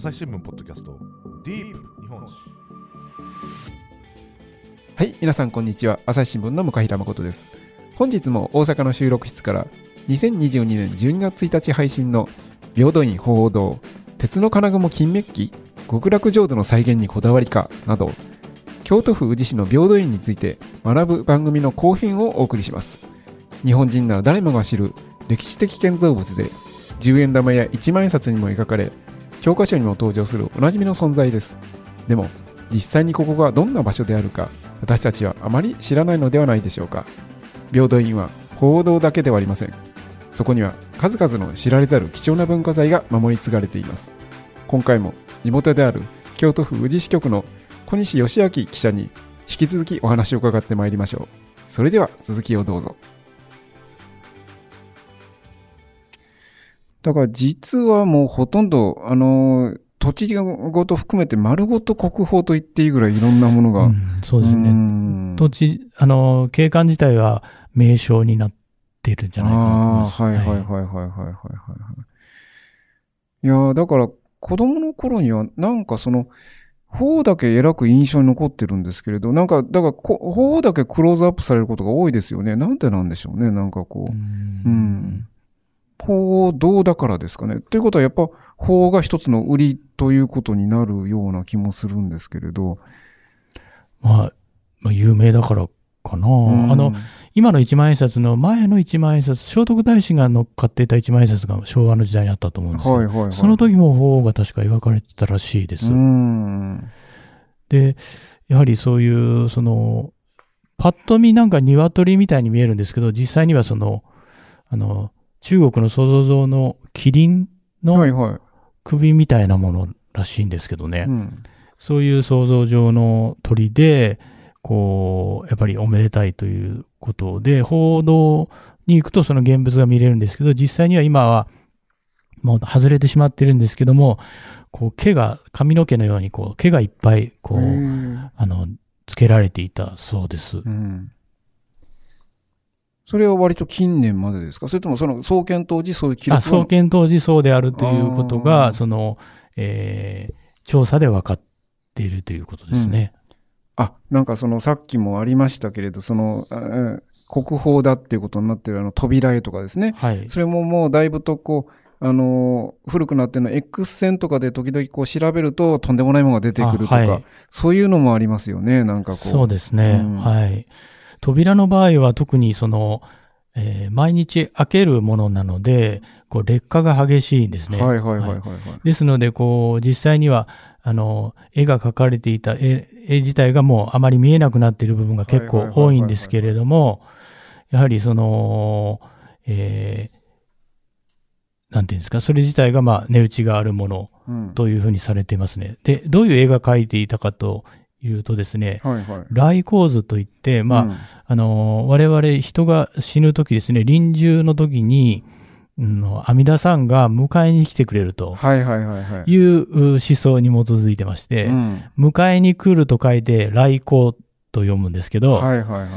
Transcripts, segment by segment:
朝日新聞ポッドキャストディープ日本史はい、皆さんこんにちは。朝日新聞の向平誠です。本日も大阪の収録室から2022年12月1日配信の平等院報道、鉄の金雲金メッキ、極楽浄土の再現にこだわりかなど、京都府宇治市の平等院について学ぶ番組の後編をお送りします。日本人なら誰もが知る歴史的建造物で、10円玉や1万円札にも描かれ、教科書にも登場するおなじみの存在です。でも、実際にここがどんな場所であるか、私たちはあまり知らないのではないでしょうか。平等院は報道だけではありません。そこには数々の知られざる貴重な文化財が守り継がれています。今回も地元である京都府宇治支局の小西義明記者に引き続きお話を伺ってまいりましょう。それでは続きをどうぞ。だから実はもうほとんど、あのー土地ごと含めて丸ごと国宝と言っていいぐらいいろんなものが。うんそうですね。ね土地、あの、景観自体は名称になってるんじゃないかな。ああー、はいはいはいはいはいはいはい。いやーだから子供の頃にはなんかその、方だけ偉く印象に残ってるんですけれど、なんか、だからこ、方だけクローズアップされることが多いですよね。なんでなんでしょうね。なんかこう。うんうん報道だからですかね？ということはやっぱ法が一つの売りということになるような気もするんですけれど。まあ、まあ、有名だからかな。うんあの、、今の一万円札の前の一万円札、聖徳太子が乗っかっていた一万円札が昭和の時代にあったと思うんですけど、はいはいはい。その時も法が確か描かれてたらしいです。うん。で、やはりそういう、その、パッと見なんか鶏みたいに見えるんですけど、実際にはその、あの、中国の想像像のキリンのはいはい。首みたいなものらしいんですけどね。うん。そういう想像上の鳥で、こう、やっぱりおめでたいということで、報道に行くとその現物が見れるんですけど、実際には今はもう外れてしまってるんですけども、こう毛が、髪の毛のようにこう毛がいっぱい、こへう、ーあの、つけられていたそうです。うん。それは割と近年までですか？それともその創建当時そういう記録あ、創建当時そうであるということが、その、えー調査で分かっているということですね。あ、なんかそのさっきもありましたけれど、その、えー国宝だっていうことになってるあの扉絵とかですね。はい。それももうだいぶとこう、あのー古くなってるの X 線とかで時々こう調べるととんでもないものが出てくるとか、あはいそういうのもありますよね、なんかこう。そうですね。うんはい。扉の場合は特にその、えー毎日開けるものなので、こう劣化が激しいんですね。はいはいはいはいはい。ですので、こう、実際には、あの、絵が描かれていた絵絵自体がもうあまり見えなくなっている部分が結構多いんですけれども、やはりその、えーなんていうんですか、それ自体がまあ値打ちがあるものうんというふうにされていますね。で、どういう絵が描いていたかというとですね、はいはい。来構図といって、まあ、うんあの、我々人が死ぬ時ですね、臨終の時に、うん、阿弥陀さんが迎えに来てくれるとはいはいはいはい。いうう思想に基づいてまして、うん迎えに来ると書いて来光と読むんですけど、はいはいはい。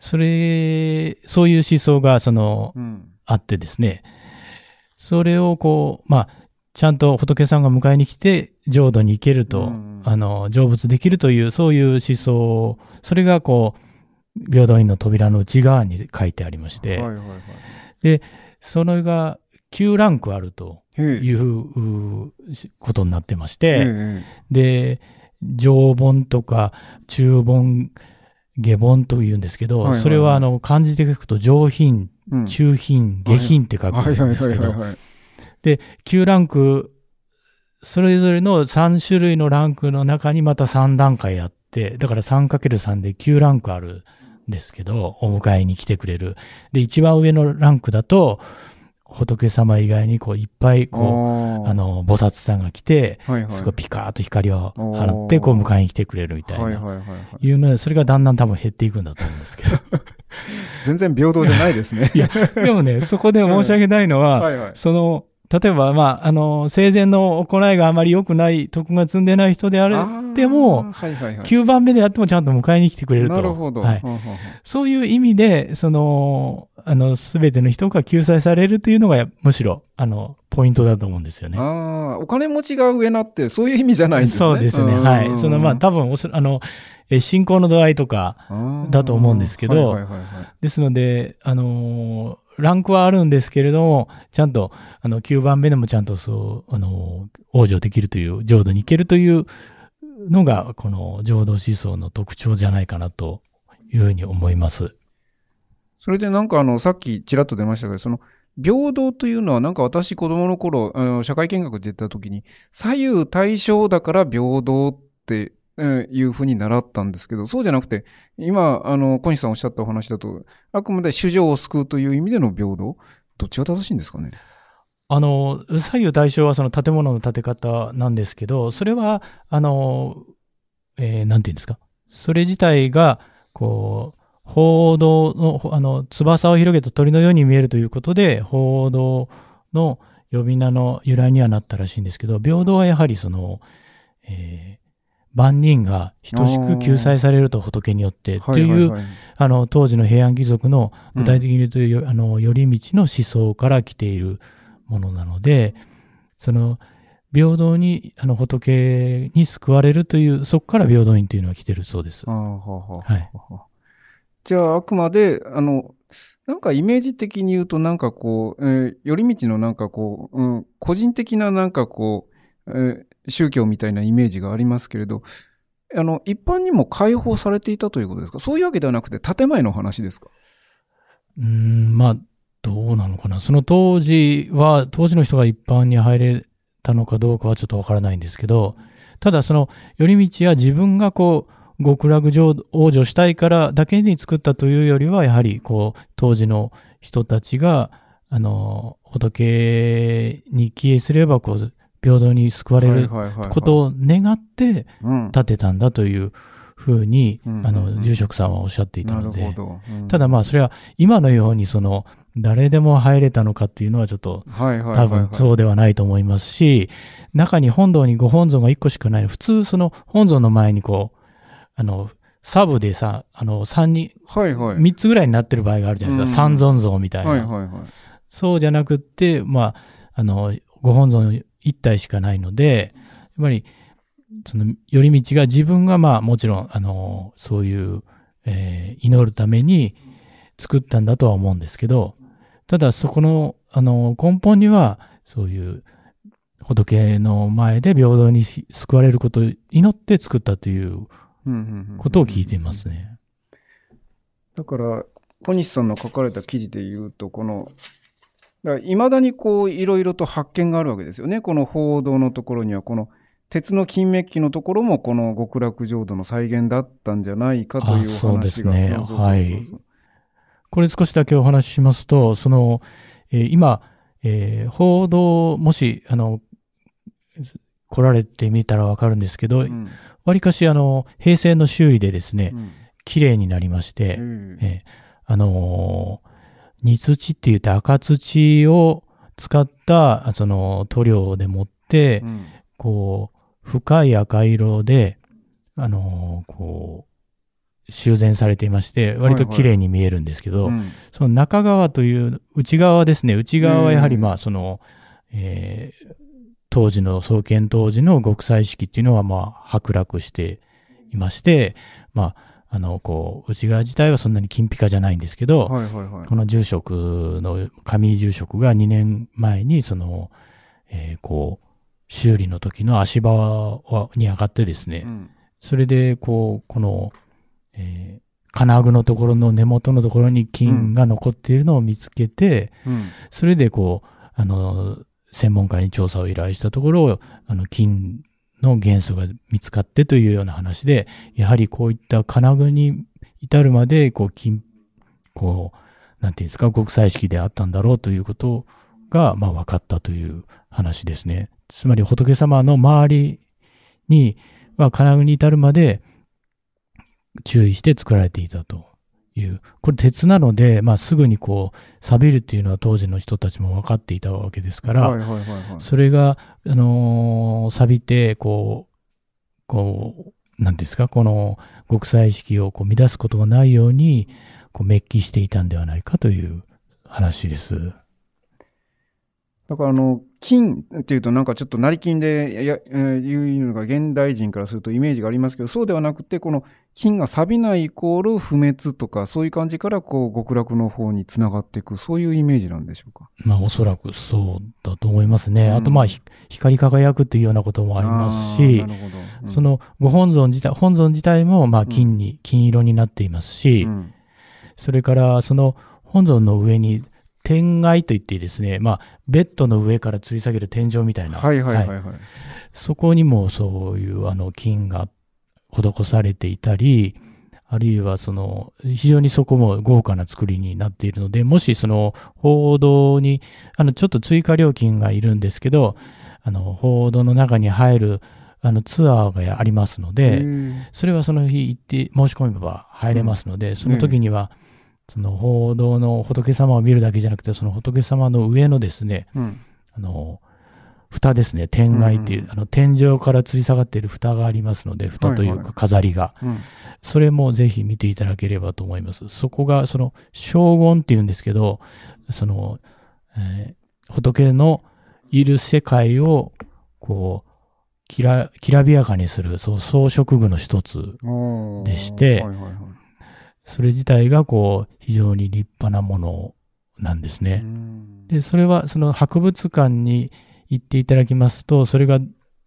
それ、そういう思想がその、うんあってですね、それをこう、まあ、ちゃんと仏さんが迎えに来て浄土に行けると、うんあの、成仏できるという、そういう思想、それがこう、平等院の扉の内側に書いてありまして、はいはいはい。それが9ランクあるといううことになってましえて、えで、上本とか中本、下本と言うんですけど、はいはいはいそれはあの漢字で書くと上品、うん中品、下品って書くんですけど、はいはいはい。9ランク、それぞれの3種類のランクの中にまた3段階あって、だから 3×3 で9ランクあるんですけど、お迎えに来てくれる。で、一番上のランクだと、仏様以外にこういっぱいこう、ああの、菩薩さんが来て、はいはい。すごいピカーッと光を放おーって、こう迎えに来てくれるみたいな。はいはいはいはい。いうので、それがだんだん多分減っていくんだと思うんですけど。全然平等じゃないですね。いや、でもね、そこで申し上げたいのは、はいはい。その、例えば、まあ、あの、生前の行いがあまり良くない、徳が積んでない人であれでも、はいはいはい。9番目であってもちゃんと迎えに来てくれると。なるほど。はい。ほうほうほうそういう意味で、その、あの、すべての人が救済されるというのが、むしろ、あの、ポイントだと思うんですよね。ああ、お金持ちが上なって、そういう意味じゃないんですね。そうですね。んはい。その、まあ、多分おそ、あの、え信仰の度合いとか、だと思うんですけどはいはいはいはいですので、あのーランクはあるんですけれども、ちゃんと、あの、9番目でもちゃんとそう、あの往生できるという、浄土に行けるというのが、この浄土思想の特徴じゃないかなというふうに思います。それでなんかあの、さっきちらっと出ましたけど、その、平等というのはなんか私子供の頃、あの社会見学で言った時に、左右対称だから平等って、えーいうふうに習ったんですけど、そうじゃなくて、今、あの、小西さんおっしゃったお話だと、あくまで主情を救うという意味での平等どっちが正しいんですかね？あの、左右対称はその建物の建て方なんですけど、それは、あの、えーなんていうんですか？それ自体が、こう、報道の、あの、翼を広げた鳥のように見えるということで、報道の呼び名の由来にはなったらしいんですけど、平等はやはりその、えー万人が等しく救済されると仏によってという、はいあの、当時の平安貴族の具体的に言うと、よあの、寄り道の思想から来ているものなので、その、平等に、あの、仏に救われるという、そこから平等院というのは来てるそうです。じゃあ、あくまで、あの、なんかイメージ的に言うと、なんかこう、えー寄り道のなんかこう、うん、個人的ななんかこう、えー宗教みたいなイメージがありますけれど、あの、一般にも解放されていたということですか？そういうわけではなくて、建前の話ですか？うん、まあ、どうなのかな？その当時は、当時の人が一般に入れたのかどうかはちょっとわからないんですけど、ただその寄り道は自分がこう、極楽浄土往生したいからだけに作ったというよりは、やはりこう、当時の人たちが、あの、仏に帰依すれば、こう、平等に救われることを願ってうん。建てたんだというふうに、うんあの、住職さんはおっしゃっていたなので、ただまあそれは今のようにその誰でも入れたのかっていうのはちょっと多分そうではないと思いますし、中に本堂にご本尊が1個しかない普通その本尊の前にこう、あの、サブでさ、あの、3人、はいはい。3つぐらいになってる場合があるじゃないですか。うん三尊像みたいな。そうじゃなくって、まあ、あの、ご本尊1体しかないので、やっぱり、その、寄り道が自分がまあもちろん、あの、そういう、えー祈るために作ったんだとは思うんですけど、ただそこの、あの、根本には、そういう、仏の前で平等にし救われることを祈って作ったということを聞いていますね。だから、小西さんの書かれた記事で言うと、この、いまだにこう、いろいろと発見があるわけですよね。この報道のところには、この、鉄の金メッキのところも、この極楽浄土の再現だったんじゃないかというおあそうです話が。ねはい。これ少しだけお話ししますと、その、えー今、えー報道、もし、あの、来られてみたらわかるんですけど、うん。わりかし、あの、平成の修理でですね、うん。綺麗になりまして、うんえーあのー煮土って言って赤土を使った、その塗料でもって、うん。こう、深い赤色で、あのーこう、修繕されていまして、割と綺麗に見えるんですけど、うん。その中側という、内側ですね、内側はやはりうん。まあ、その、えー当時の、創建当時の極彩色っていうのはまあ、剥落していまして、まあ、あの、こう、内側自体はそんなに金ピカじゃないんですけど、はいはいはい。この住職の、上住職が2年前に、その、えーこう、修理の時の足場に上がってですね、うん。それで、こう、この、えー金具のところの根元のところに金が残っているのを見つけて、うん。それで、こう、あの、専門家に調査を依頼したところ、あの、金の元素が見つかってというような話で、やはりこういった金具に至るまで、こう、金、こう、なんていうんですか、国際式であったんだろうということが、まあ、分かったという話ですね。つまり、仏様の周りに、まあ、金具に至るまで注意して作られていたという。これ鉄なので、まあ、すぐにこう、錆びるっていうのは当時の人たちも分かっていたわけですから、はいはいはいはい。それが、あのー錆びて、こう、こう、なんていうんですか、この極彩色をこう乱すことがないように、こう、滅起していたんではないかという話です。だからあの、金っていうとなんかちょっと成金でや、えーいうのが現代人からするとイメージがありますけど、そうではなくて、この金が錆びないイコール不滅とか、そういう感じからこう極楽の方につながっていく、そういうイメージなんでしょうか？まあ、おそらくそうだと思いますね。うんあと、まあ、ひ光り輝くっていうようなこともありますし。うんそ、のご本尊自体、本尊自体も、まあ、金に、金色になっていますし、うんそれから、その本尊の上に、天外といってですね、まあ、ベッドの上から吊り下げる天井みたいな、はいはいはいはい。そこにもそういうあの金が施されていたり、あるいはその非常にそこも豪華な作りになっているので、もしその報道に、あのちょっと追加料金がいるんですけど、あの報道の中に入るあのツアーがありますのへで、ーそれはその日行って申し込めば入れますので、その時には、その報道の仏様を見るだけじゃなくて、その仏様の上のですね、うん。あの、蓋ですね、天外っていう、うん。あの、天井から吊り下がっている蓋がありますので、蓋というはいはい。か飾りが、うん。それもぜひ見ていただければと思います。そこが、その、荘厳っていうんですけど、その、えー仏のいる世界を、こう、きら、きらびやかにする、そう、装飾具の一つ。でしてはいはいはいそれ自体が、こう、非常に立派なものなんですね。うん。で、それはその博物館に行っていただきますと、それが、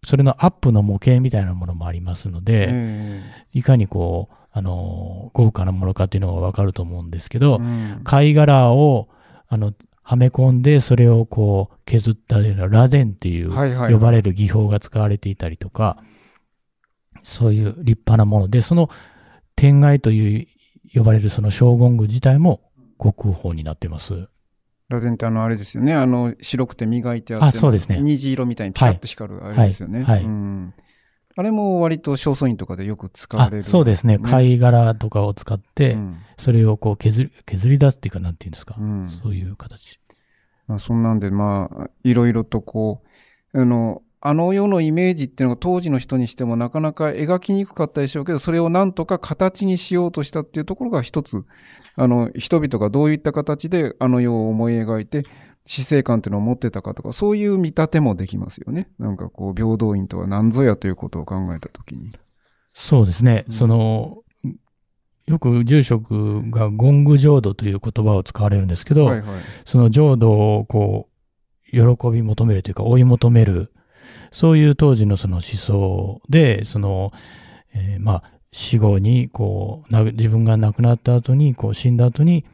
それのアップの模型みたいなものもありますので、えいかにこう、あの、豪華なものかっていうのがわかると思うんですけど、貝殻を、あの、はめ込んで、それをこう、削ったような螺鈿っていう、呼ばれる技法が使われていたりとか、そういう立派なもの。で、その天外という呼ばれるその荘厳具自体も国宝になっています。螺鈿ってあのあれですよね。あの白くて磨いてあって。あそうですね虹色みたいにピカッと光るあれですよね。はいはいうんあれも割と正倉院とかでよく使わあれる。そうですね。貝殻とかを使って、うんそれをこう削り、削り出すっていうか、なんていうんですか。うんそういう形。まあ、そんなんで、まあ、いろいろとこう、あの、あの世のイメージっていうのが当時の人にしてもなかなか描きにくかったでしょうけど、それをなんとか形にしようとしたっていうところが一つ、あの、人々がどういった形であの世を思い描いて、死生観っていうのを持ってたかとか、そういう見立てもできますよね。なんかこう、平等院とは何ぞやということを考えたときに。そうですね。うんその、よく住職がゴング浄土という言葉を使われるんですけど、はいはい。その浄土をこう、喜び求めるというか追い求める、そういう当時のその思想で、その、えーまあ、死後に、こう、な自分が亡くなった後に、こう、死んだ後に、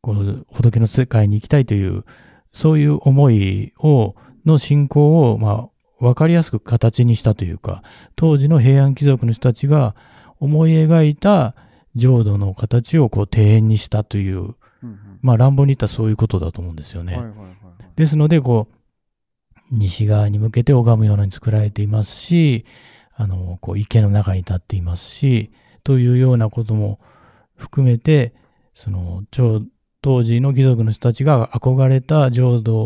こう、仏の世界に行きたいという、そういう思いを、の信仰を、まあ、わかりやすく形にしたというか、当時の平安貴族の人たちが思い描いた浄土の形をこう庭園にしたという、うんまあ乱暴に言ったらそういうことだと思うんですよね。ですので、こう、西側に向けて拝むように作られていますし、あの、こう池の中に立っていますし、というようなことも含めて、その、当時の貴族の人たちが憧れた浄土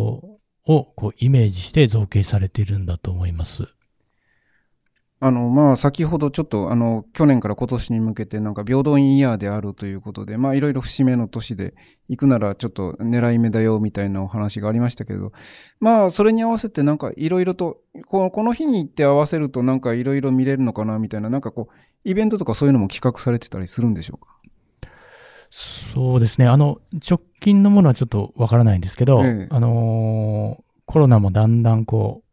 をこうイメージして造形されているんだと思います。あの、まあ、先ほどちょっと、あの、去年から今年に向けて、なんか、平等院イヤーであるということで、まあ、いろいろ節目の年で、行くならちょっと狙い目だよ、みたいなお話がありましたけど、まあ、それに合わせて、なんか、いろいろと、このこの日に行って合わせると、なんか、いろいろ見れるのかな、みたいな、なんかこう、イベントとかそういうのも企画されてたりするんでしょうか？そうですね。あの、直近のものはちょっとわからないんですけど、ええあのーコロナもだんだんこう、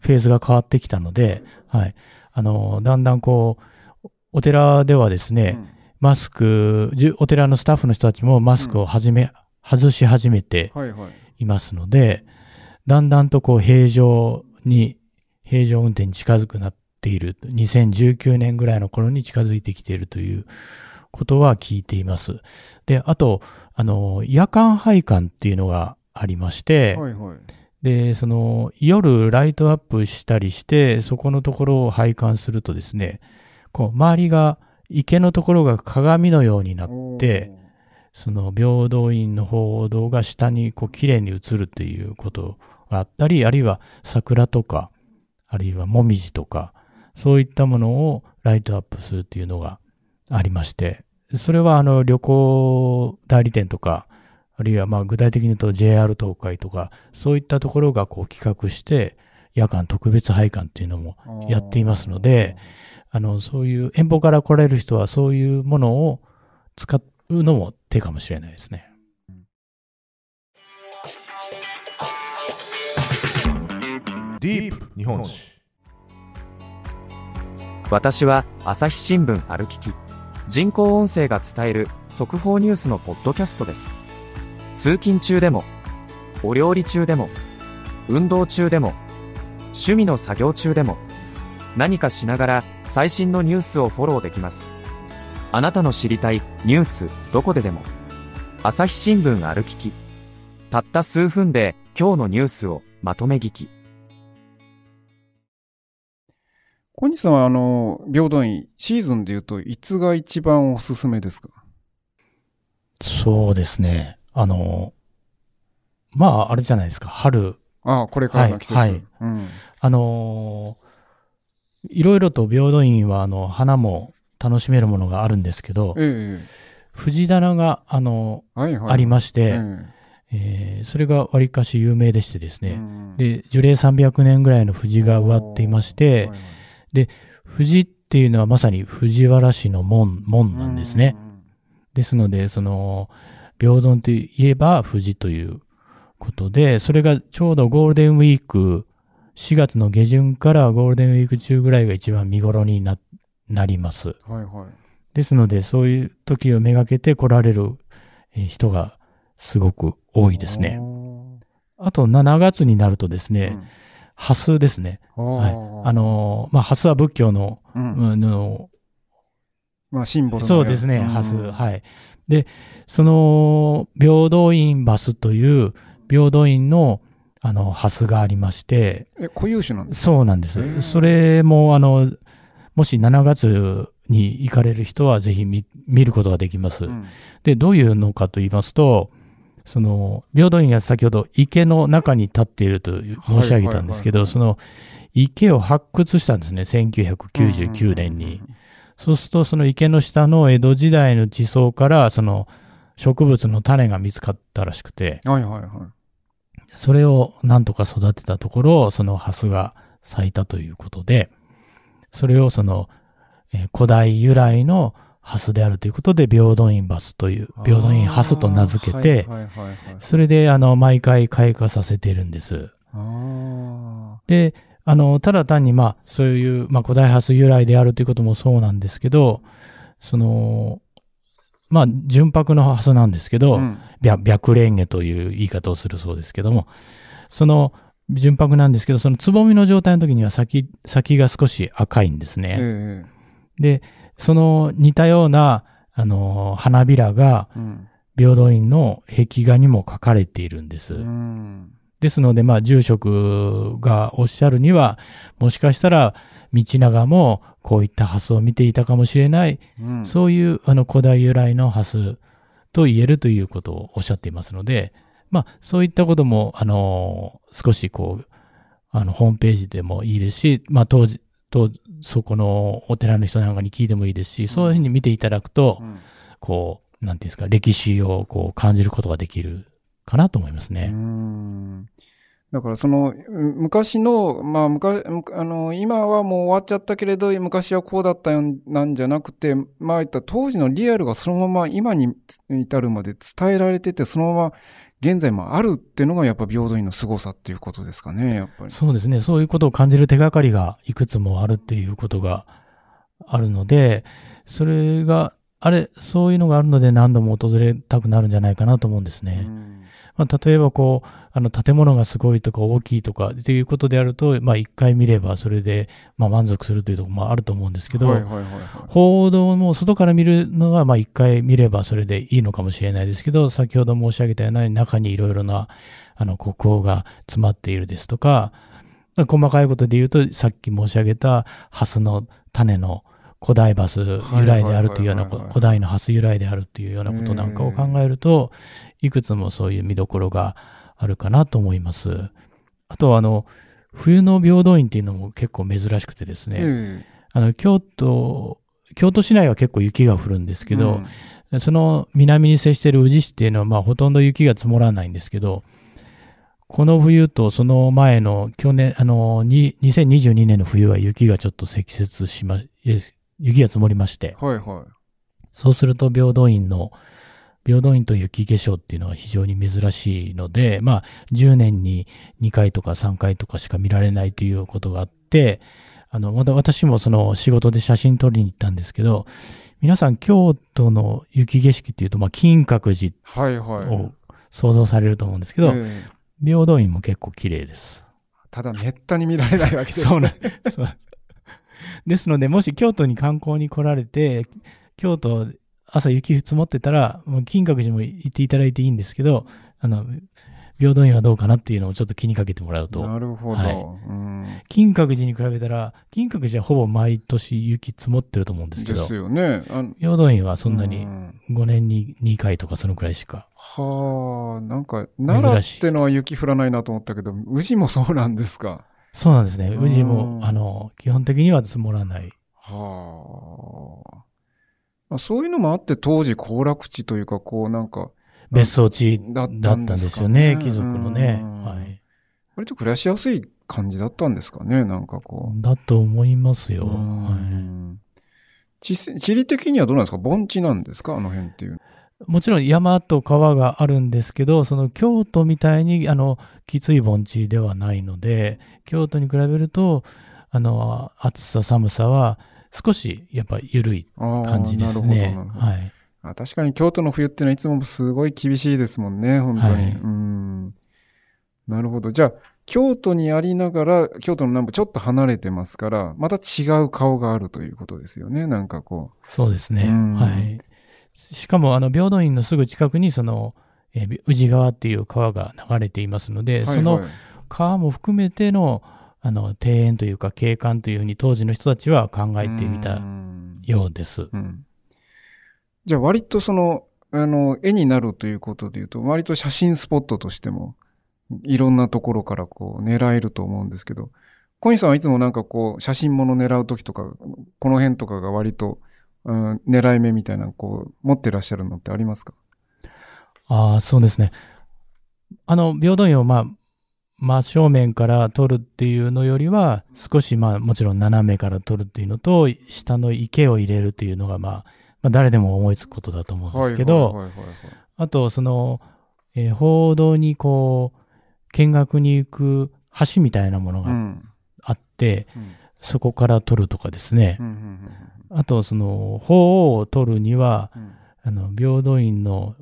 フェーズが変わってきたので、はい。あのーだんだんこう、お寺ではですね、マスク、お寺のスタッフの人たちもマスクを始め、外し始めてはいはい。いますので、だんだんとこう平常に、平常運転に近づくなっている。2019年ぐらいの頃に近づいてきているということは聞いています。で、あと、あの、夜間配管っていうのがありまして、はいはい。で、その、夜ライトアップしたりして、そこのところを配管するとですね、こう、周りが池のところが鏡のようになって、その平等院の報道が下にこう綺麗に映るっていうことがあったり、あるいは桜とか、あるいはもみじとか、そういったものをライトアップするっていうのがありまして、それはあの旅行代理店とか、あるいはまあ具体的に言うと JR 東海とか、そういったところがこう企画して、夜間特別配管っていうのもやっていますので、あの、そういう遠方から来られる人はそういうものを使うのも手かもしれないですね。ディープ日本史私は朝日新聞歩きき。人工音声が伝える速報ニュースのポッドキャストです通勤中でもお料理中でも運動中でも趣味の作業中でも何かしながら最新のニュースをフォローできます。あなたの知りたいニュースどこででも朝日新聞歩ききたった数分で今日のニュースをまとめ聞き。小西さんは、あの、平等院、シーズンで言うと、いつが一番おすすめですか？そうですね。あの、まあ、あれじゃないですか。春。ああ、これからの季節。はいはいうん。あのいろいろと平等院は、あの、花も楽しめるものがあるんですけど、ええ藤棚が、あの、はいはい。ありまして、ええーそれがわりかし有名でしてですね。えうんで、樹齢300年ぐらいの藤が植わっていまして、はいはい藤っていうのはまさに藤原氏の門、門なんですね。ですので、その、平等といえば藤ということで、それがちょうどゴールデンウィーク、4月の下旬からゴールデンウィーク中ぐらいが一番見頃にななります。うん。はいはい。ですので、そういう時をめがけて来られるえー人がすごく多いですね。あと、7月になるとですね、ハスですね。うん。はい。あ、のー、まあ、ハスは仏教の、うんまあ、シンボルのそうですね、うんハス。はい。で、その、平等院バスという、平等院の、あの、ハスがありまして、え、固有種なんですそうなんです。それも、あの、もし7月に行かれる人はぜひ見見ることができます。うんで、どういうのかと言いますと、その、平等院が先ほど池の中に立っていると申し上げたんですけど、その池を発掘したんですね、1999年に。そうすると、その池の下の江戸時代の地層から、その植物の種が見つかったらしくて、はいはいはい。それをなんとか育てたところ、そのハスが咲いたということで、それをその、えー古代由来のハスであるということで、平等院バスという、平等院ハスと名付けて、はいはいはいはい。それで、あの、毎回開花させているんです。あで、あの、ただ単に、まあ、そういう、まあ、古代ハス由来であるということもそうなんですけど、その、まあ、純白のハスなんですけあ。ど、うん白白レンゲという言い方をするそうですけども、その純白なんですけど、そのつぼみの状態の時には先、先が少し赤いんですね。えで、その似たような、あの、花びらが平等院の壁画にも書かれているんです。うんですので、まあ、住職がおっしゃるには、もしかしたら、道長もこういったハスを見ていたかもしれない、うん。そういうあの古代由来のハスと言えるということをおっしゃっていますので、まあ、そういったことも、あの、少しこう、あの、ホームページでもいいですし、まあ、当時、と、そこのお寺の人なんかに聞いてもいいですし、そういうふうに見ていただくとう、ん。こう、なんていうんですか、歴史をこう感じることができるかなと思いますうね。んだからそのうん昔の、まあ昔、むあの、今はもう終わっちゃったけれど、昔はこうだったよなんじゃなくて、まあ言った当時のリアルがそのまま今に至るまで伝えられてて、そのまま現在もあるっていうのがやっぱ平等院の凄さっていうことですかね、やっぱり。そうですね。そういうことを感じる手がかりがいくつもあるっていうことがあるので、それが、あれ、そういうのがあるので何度も訪れたくなるんじゃないかなと思うんですね。うんまあ、例えばこう、あの建物がすごいとか大きいとかっていうことであると、まあ一回見ればそれで、まあ満足するというところもあると思うんですけど、はいはいはいはい。報道も外から見るのは、まあ一回見ればそれでいいのかもしれないですけど、先ほど申し上げたような中にいろいろな、あの、国宝が詰まっているですとか、まあ細かいことで言うと、さっき申し上げたハスの種の古代バス由来であるというような、古代のハス由来であるというようなことなんかを考えると、いくつもそういう見どころがあるかなと思います。あとは、あの、冬の平等院っていうのも結構珍しくてですね、えあの、京都、京都市内は結構雪が降るんですえけど、その南に接している宇治市っていうのは、まあ、ほとんど雪が積もらないんですけど、この冬とその前の去年、あの、に2022年の冬は雪がちょっと積雪しま、え雪が積もりまして、はいはそうすると平等院の、平等院と雪化粧っていうのは非常に珍しいので、まあ、10年に2回とか3回とかしか見られないということがあって、あの、また私もその仕事で写真撮りに行ったんですけど、皆さん京都の雪景色っていうと、まあ、金閣寺い。はいはい。を想像されると思うんですけど、ええ平等院も結構綺麗です。ただ、めったに見られないわけですね。そうなんです。ですので、もし京都に観光に来られて、京都、朝雪積もってたら、もう金閣寺も行っていただいていいんですけど、あの、平等院はどうかなっていうのをちょっと気にかけてもらうと。なるほど。はいうん金閣寺に比べたら、金閣寺はほぼ毎年雪積もってると思うんですけどです、よね。平等院はそんなうに5年に2回とかそのくらいしか。はあ、なんか、奈良ってのは雪降らないなと思ったけど、宇治もそうなんですか？そうなんですね。うん宇治も、あの、基本的には積もらない。はあ。まあそういうのもあって、当時、行楽地というか、こう、なんか、別荘地だったたんんでですすよかねね、貴族のね。うんはい。割と暮らしやすい感じだったんですかね、なんかこう。だと思いますよ。うんは地地理的にはどうなんですか？盆地なんですか？あの辺っていう。い、もちろん山と川があるんですけど、その京都みたいに、あの、きつい盆地ではないので、京都に比べると、あの、暑さ寒さは少しやっぱ緩い感じですなねはい。あ確かに京都の冬っていうのはいつもすごい厳しいですもんね、本当に。はいうん。なるほど。じゃあ、京都にありながら、京都の南部ちょっと離れてますから、また違う顔があるということですよね、なんかこそうですね。うんはい。しかも、あの、平等院のすぐ近くに、その、えー宇治川っていう川が流れていますので、う。そのはいはい川も含めての、あの、庭園というか景観というふうに当時の人たちは考えてみうたんようです。うんじゃあ割とその、あの、絵になるということで言うと、割と写真スポットとしても、いろんなところからこう狙えると思うんですけど、小西さんはいつもなんかこう、写真物狙うときとか、この辺とかが割と、うん、狙い目みたいな、こう、持ってらっしゃるのってありますか？ああ、そうですね。あの、平等院を、まあ、真正面から撮るっていうのよりは、少し、まあ、もちろん斜めから撮るっていうのと、下の池を入れるっていうのが、まあ、まあ、誰でも思いつくことだと思うんですけど、あと、その、えー報道にこう、見学に行く橋みたいなものがうん。あって、うんそこから撮るとかですねう。んうんあと、その、法を撮るには、うん。うんあの、平等院の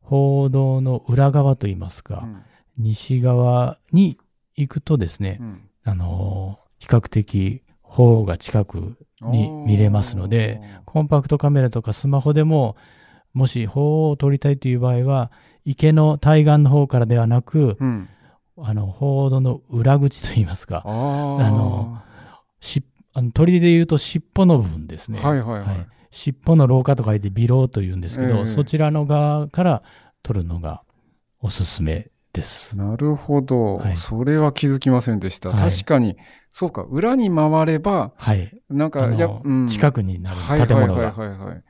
報道の裏側といいますか、うん。西側に行くとですねう、ん。あの、比較的法が近くに見れますので、コンパクトカメラとかスマホでも、もし法を撮りたいという場合は、池の対岸の方からではなく、うん。あの、報道の裏口といいますか、あのしあの鳥で言うと尻尾の部分ですね。はいはいはい。尻尾の廊下と書いて尾廊と言うんですけど、ええそちらの側から撮るのがおすすめです。なるほど、はいそれは気づきませんでした。はい確かに、そうか、裏に回れば、はい。なんか、やうん近くになるはい建物が。はいはいはいはい。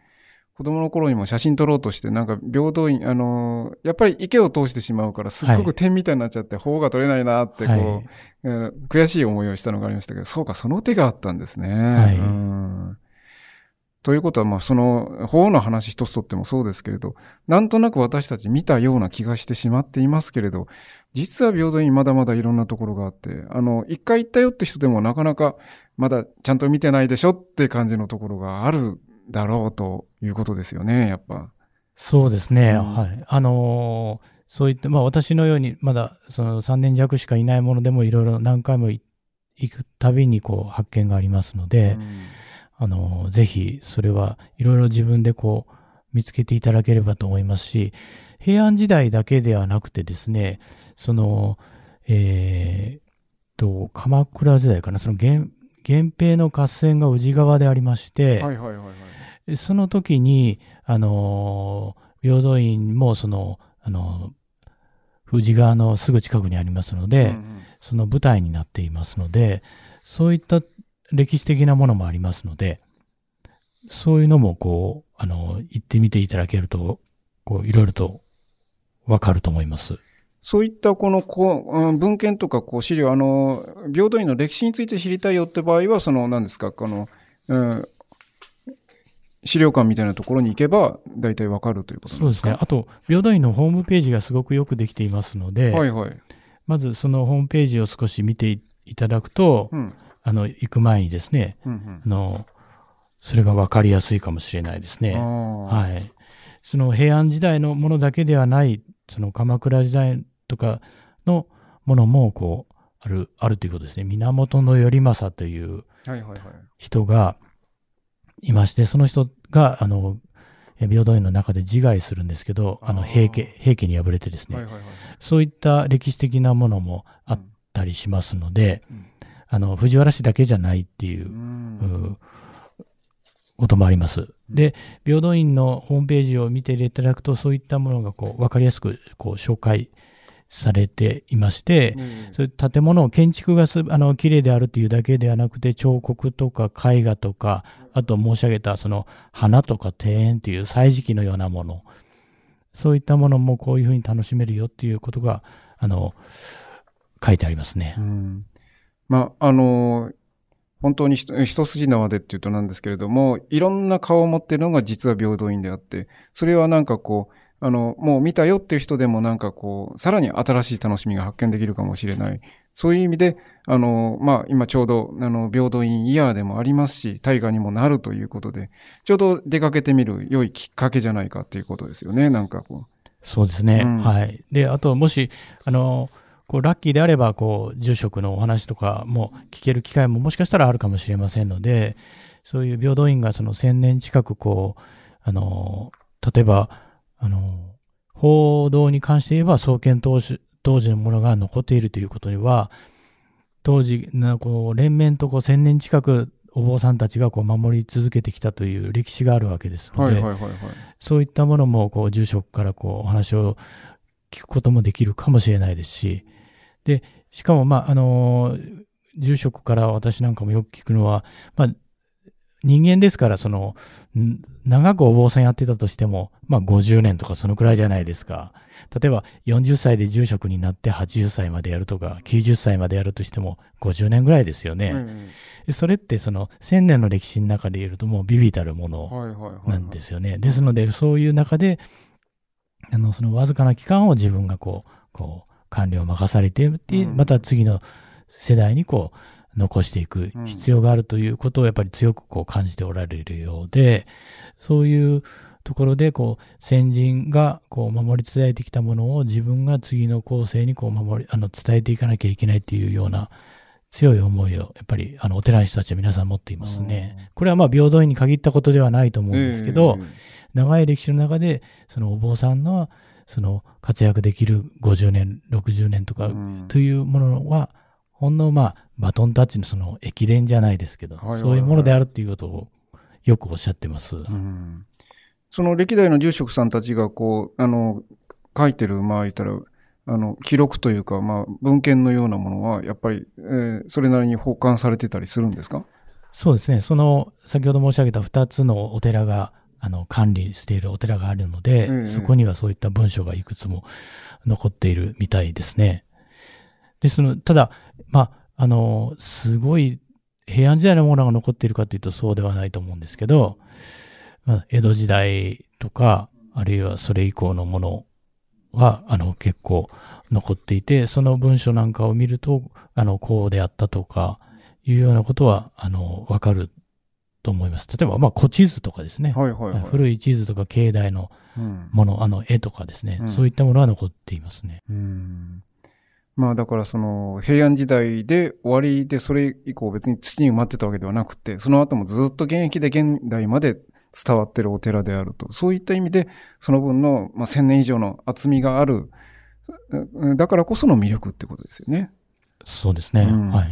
子供の頃にも写真撮ろうとして、なんか平等院、あのーやっぱり池を通してしまうから、すっごはいく点みたいになっちゃって、方が撮れない。なって、こう、はいえー悔しい思いをしたのがありましたけど、そうか、その手があったんですね。はい。うん。ということは、まあ、その、法の話一つとってもそうですけれど、なんとなく私たち見たような気がしてしまっていますけれど、実は平等院まだまだいろんなところがあって、あの、一回行ったよって人でもなかなかまだちゃんと見てないでしょって感じのところがあるだろうということですよね、やっぱ。そうですね。うんはい。あのーそういった、まあ私のようにまだその3年弱しかいないものでもいろいろ何回もい行くたびにこう発見がありますので、うんあのーぜひそれはいろいろ自分でこう見つけていただければと思いますし、平安時代だけではなくてですね、その、えーっと、鎌倉時代かな、その元源平の合戦が宇治川でありまして、はいはいはいはい。その時に、あのー平等院もその、あのー宇治川のすぐ近くにありますので、うんうんその舞台になっていますので、そういった歴史的なものもありますので、そういうのもこう、あの、行ってみていただけると、こう、いろいろとわかると思います。そういったこのこううん文献とかこう資料、あの、平等院の歴史について知りたいよって場合は、その、何ですか、この、うん、資料館みたいなところに行けば、大体わかるということそうですね。あと、平等院のホームページがすごくよくできていますので、はいはい。まずそのホームページを少し見ていただくと、うん。あの、行く前にですね、うんあの、それがわかりやすいかもしれないですうん。ね。あはい。その平安時代のものだけではない、その鎌倉時代とかのものも、こう、ある、あるということですね。源頼政というあ。はいはいはい。いまして、その人が、あの、え平等院の中で自害するんですけど、あの、平家、平家に敗れてですね、はいはいはい。そういった歴史的なものもあったりしますので、うんあの、藤原氏だけじゃないっていうう、ん。うこともあります。で、平等院のホームページを見ていただくと、そういったものがこう分かりやすくこう紹介されていまして、そういう建物、建築がすあの綺麗であるというだけではなくて、彫刻とか絵画とか、あと申し上げたその花とか庭園という歳時記のようなもの、そういったものもこういうふうに楽しめるよっていうことが、あの、書いてありますね。う。ん。まあ、あの、本当に一筋縄でっていうとなんですけれども、いろんな顔を持ってるのが実は平等院であって、それはなんかこう、あの、もう見たよっていう人でもなんかこう、さらに新しい楽しみが発見できるかもしれない。そういう意味で、あの、まあ、今ちょうど、あの、平等院イヤーでもありますし、大河にもなるということで、ちょうど出かけてみる良いきっかけじゃないかっていうことですよね、なんかこそうですね。うんはい。で、あと、もし、あの、こう、ラッキーであれば、こう、住職のお話とかも聞ける機会ももしかしたらあるかもしれませんので、そういう平等院がその1000年近く、こう、あの、例えば、あの、報道に関して言えば、創建当時当時のものが残っているということには、当時、なこう連綿とこう1000年近くお坊さんたちがこう守り続けてきたという歴史があるわけですう。ので。そういったものも、こう、住職からこう、お話を聞くこともできるかもしれないですし、で、しかも、まあ、あの、住職から私なんかもよく聞くのは、まあ、人間ですから、その、ん長くお坊さんやってたとしても、まあ、50年とかそのくらいじゃないですか。例えば、40歳で住職になって80歳までやるとか、90歳までやるとしても、50年ぐらいですよね。うんでそれって、その、1000年の歴史の中で言うと、もうビビたるもの。なんですよね。ですので、そういう中で、あの、そのわずかな期間を自分がこう、こう、管理を任されてまた次の世代にこう、残していくうん。必要があるということをやっぱり強くこう感じておられるようで、そういうところでこう、先人がこう守り伝えてきたものを自分が次の後世にこう守り、あの、伝えていかなきゃいけないっていうような強い思いを、やっぱりあの、お寺の人たちは皆さん持っていますね。これはまあ平等院に限ったことではないと思うんですけど、ええ長い歴史の中で、そのお坊さんの、その活躍できる50年、60年とかうん。というものは、ほんのまあ、バトンタッチのその駅伝じゃないですけど、はいはいはいそういうものであるっていうことをよくおっしゃってます。うんその歴代の住職さんたちがこう、あの、書いてる、まあ言ったら、あの、記録というか、まあ文献のようなものは、やっぱり、えーそれなりに保管されてたりするんですか？そうですね。その、先ほど申し上げた2つのお寺が、あの、管理しているお寺があるので、ええそこにはそういった文書がいくつも残っているみたいですね。ですのただ、まあ、あの、すごい平安時代のものが残っているかというとそうではないと思うんですけど、まあ、江戸時代とか、あるいはそれ以降のものは、あの、結構残っていて、その文書なんかを見ると、あの、こうであったとか、いうようなことは、あの、わかると思います。例えば、まあ、古地図とかですね。はいはいはい。古い地図とか境内のうんもの、あの、絵とかですね、うんそういったものは残っていますね。うんまあだからその平安時代で終わりでそれ以降別に土に埋まってたわけではなくて、その後もずっと現役で現代まで伝わってるお寺であると。そういった意味でその分の、まあ、1000年以上の厚みがある。うんだからこその魅力ってことですよね。そうですね。うんはい。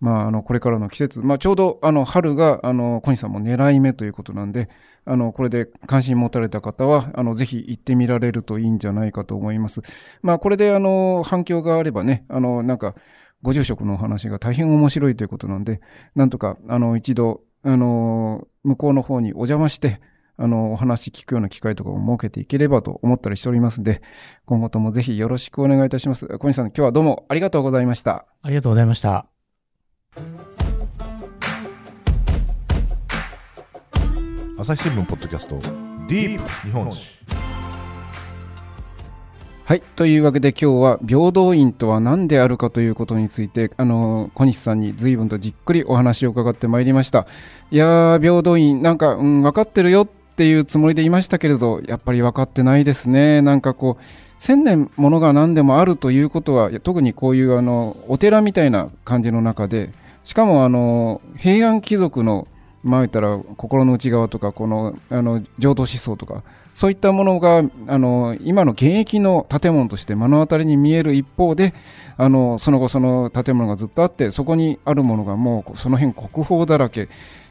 まあ、あのこれからの季節、まあ、ちょうどあの春があの小西さんも狙い目ということなんであのこれで関心持たれた方はあのぜひ行ってみられるといいんじゃないかと思います。まあ、これであの反響があればねあのなんかご住職のお話が大変面白いということなんでなんとかあの一度あの向こうの方にお邪魔してあの、お話聞くような機会とかを設けていければと思ったりしておりますので、今後ともぜひよろしくお願いいたします。小西さん、今日はどうもありがとうございました。ありがとうございました。朝日新聞ポッドキャストディープ日本史はい。というわけで今日は平等院とは何であるかということについて、あの、小西さんに随分とじっくりお話を伺ってまいりました。いやー、平等院、なんか、うん、分かってるよっていうつもりでいましたけれど、やっぱり分かってないですね。なんかこう、千年ものが何でもあるということは、特にこういうあの、お寺みたいな感じの中で、しかもあの、平安貴族の、まあ言ったら心の内側とかこのあの浄土思想とかそういったものがあの今の現役の建物として目の当たりに見える一方であのその後その建物がずっとあってそこにあるものがもうその辺国宝だらけ。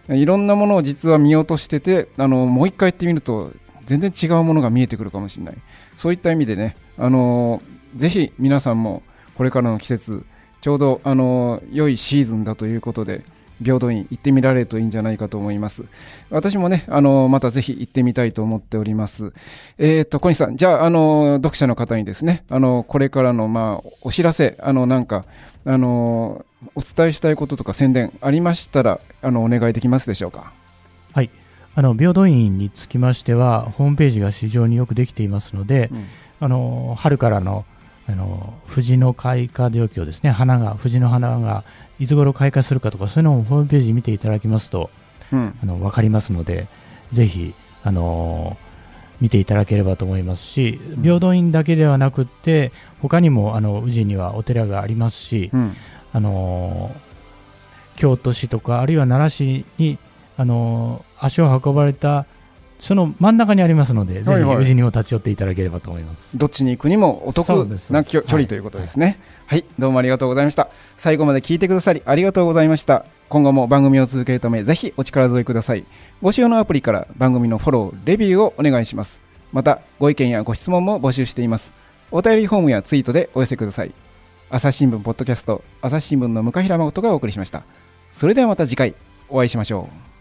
いろんなものを実は見落としててあのもう一回行ってみると全然違うものが見えてくるかもしれない。そういった意味でねあのぜひ皆さんもこれからの季節ちょうどあの良いシーズンだということで平等院行ってみられるといいんじゃないかと思います。私もね、あの、またぜひ行ってみたいと思っております。えっ、と、小西さん、じゃあ、あの、読者の方にですね、あの、これからの、まあ、お知らせ、あの、なんか、あの、お伝えしたいこととか宣伝ありましたら、あの、お願いできますでしょうか？はい。あの、平等院につきましては、ホームページが非常によくできていますので、うんあの、春からの、あの、藤の開花状況ですね、花が、藤の花が、いつ頃開花するかとか、そういうのをホームページ見ていただきますと、うん。あの、わかりますので、ぜひ、あの見ていただければと思いますし、ん平等院だけではなくって、他にも、あの、宇治にはお寺がありますし、うん。あの京都市とかあるいは奈良市に、あの足を運ばれたその真ん中にありますので、ぜはいはいひ宇治にも立ち寄っていただければと思います。どっちに行くにもおそ得うですな距離ということですね。はい、どうもありがとうございました。最後まで聞いてくださりありがとうございました。今後も番組を続けるため、ぜひお力添えください。ご使用のアプリから番組のフォロー、レビューをお願いします。また、ご意見やご質問も募集しています。お便りフォームやツイートでお寄せください。朝日新聞ポッドキャスト、朝日新聞の向平誠がお送りしました。それではまた次回、お会いしましょう。